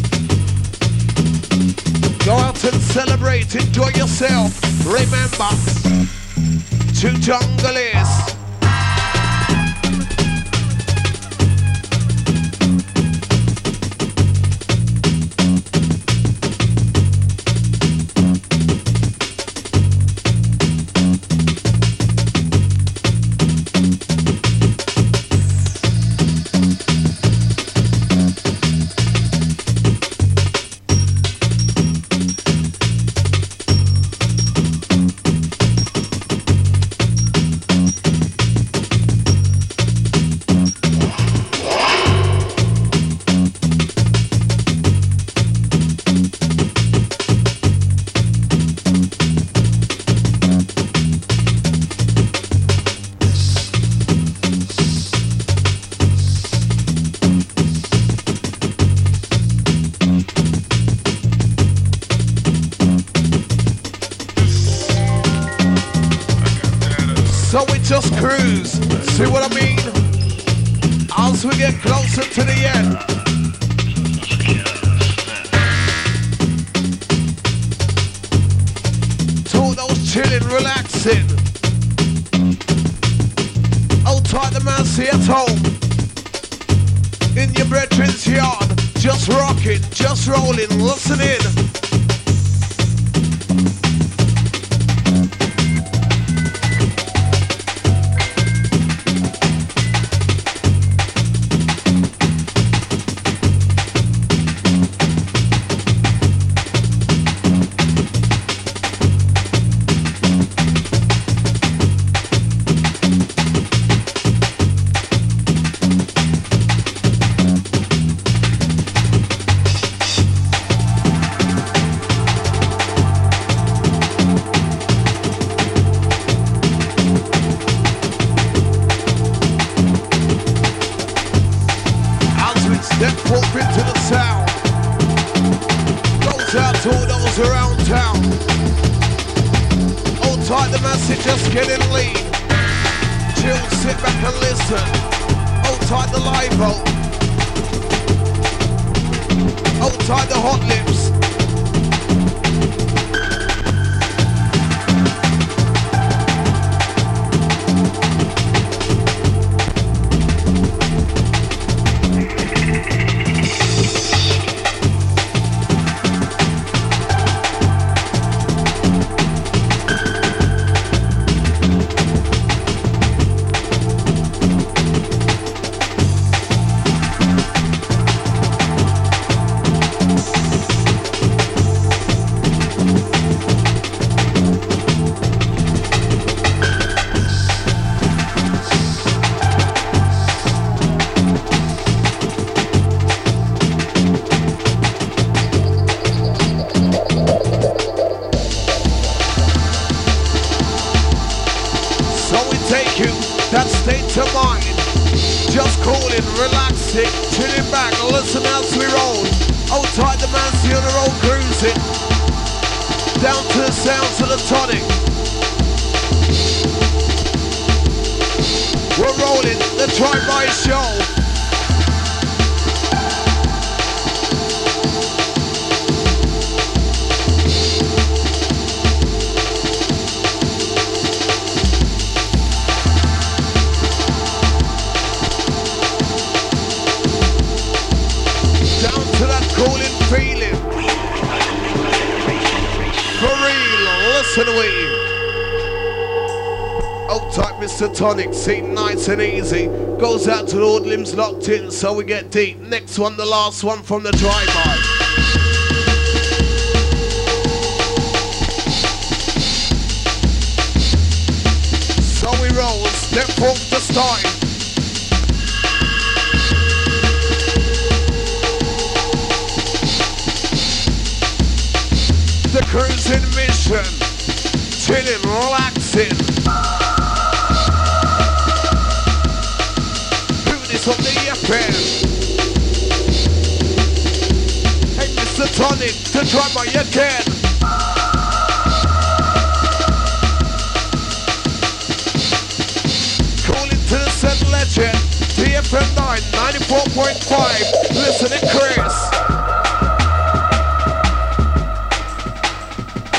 Go out and celebrate, enjoy yourself. Remember, two jungle is. nice and easy. Goes out to the old limbs locked in, so we get deep. Next one, the last one from the drive-by. step from the start. drummer, you can. Cool into said legend. DFM 9, 94.5. Listen to Chris.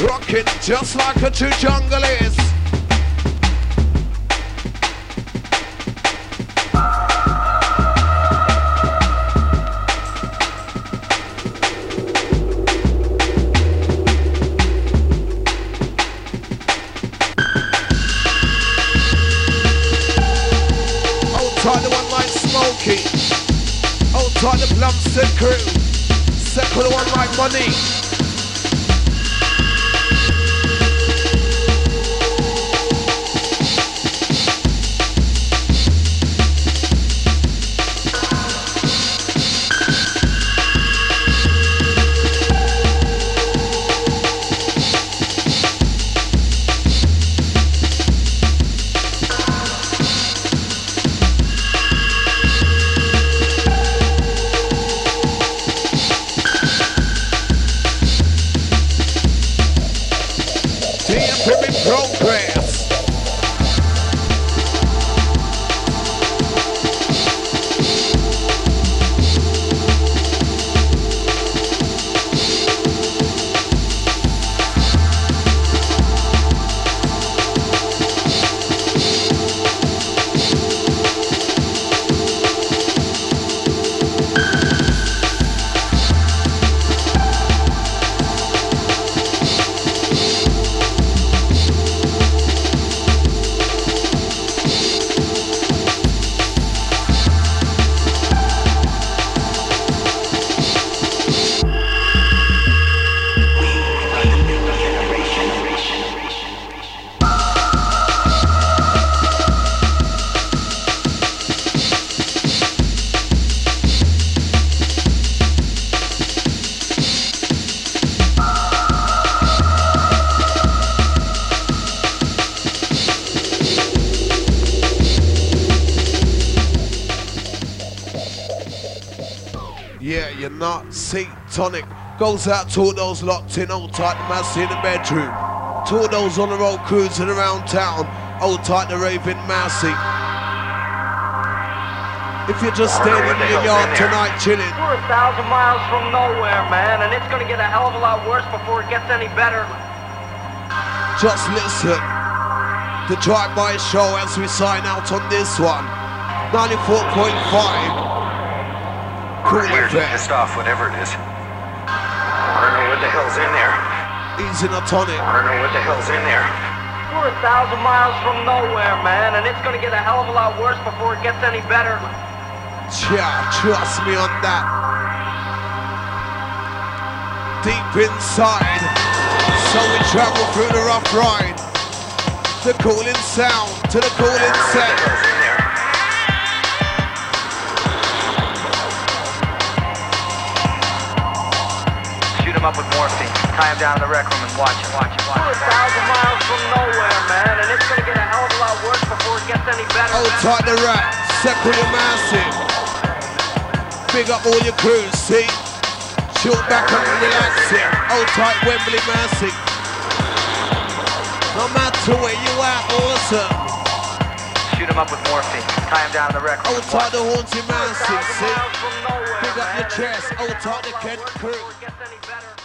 Rockin' just like a two jungle is. I'm Set for the one like money. Tonic goes out to all those locked in, old tight the massy in the bedroom. To all those on the road cruising around town, old tight the raving massy. If you're just Wonder standing what the in your yard tonight chilling, We're a thousand miles from nowhere, man, and it's gonna get a hell of a lot worse before it gets any better. just listen. The drive-by show as we sign out on this one. 94.5. Kool Weird, FM. pissed off, whatever it is. I don't know what the hell's in there. Easy a tonic. I don't know what the hell's in there. We're a thousand miles from nowhere, man, and it's gonna get a hell of a lot worse before it gets any better. Yeah, trust me on that. Deep inside. So we travel through the rough ride. The cooling sound to the cooling What up with morphine. Tie him down in the rec room and watch him, watch him, watch We're a thousand miles from nowhere, man, and it's gonna get a hell of a lot worse before it gets any better. Old tight the rat. Second the massive. Big up all your crews, see? Chill back up and relax it. Old tight Wembley massive. No matter where you at, awesome. Shoot him up with morphine. Tie him down in the rec room Old tight the him. haunted massive, see? miles nowhere, Big up man, your chest, old tight the hell of a lot Kent crew.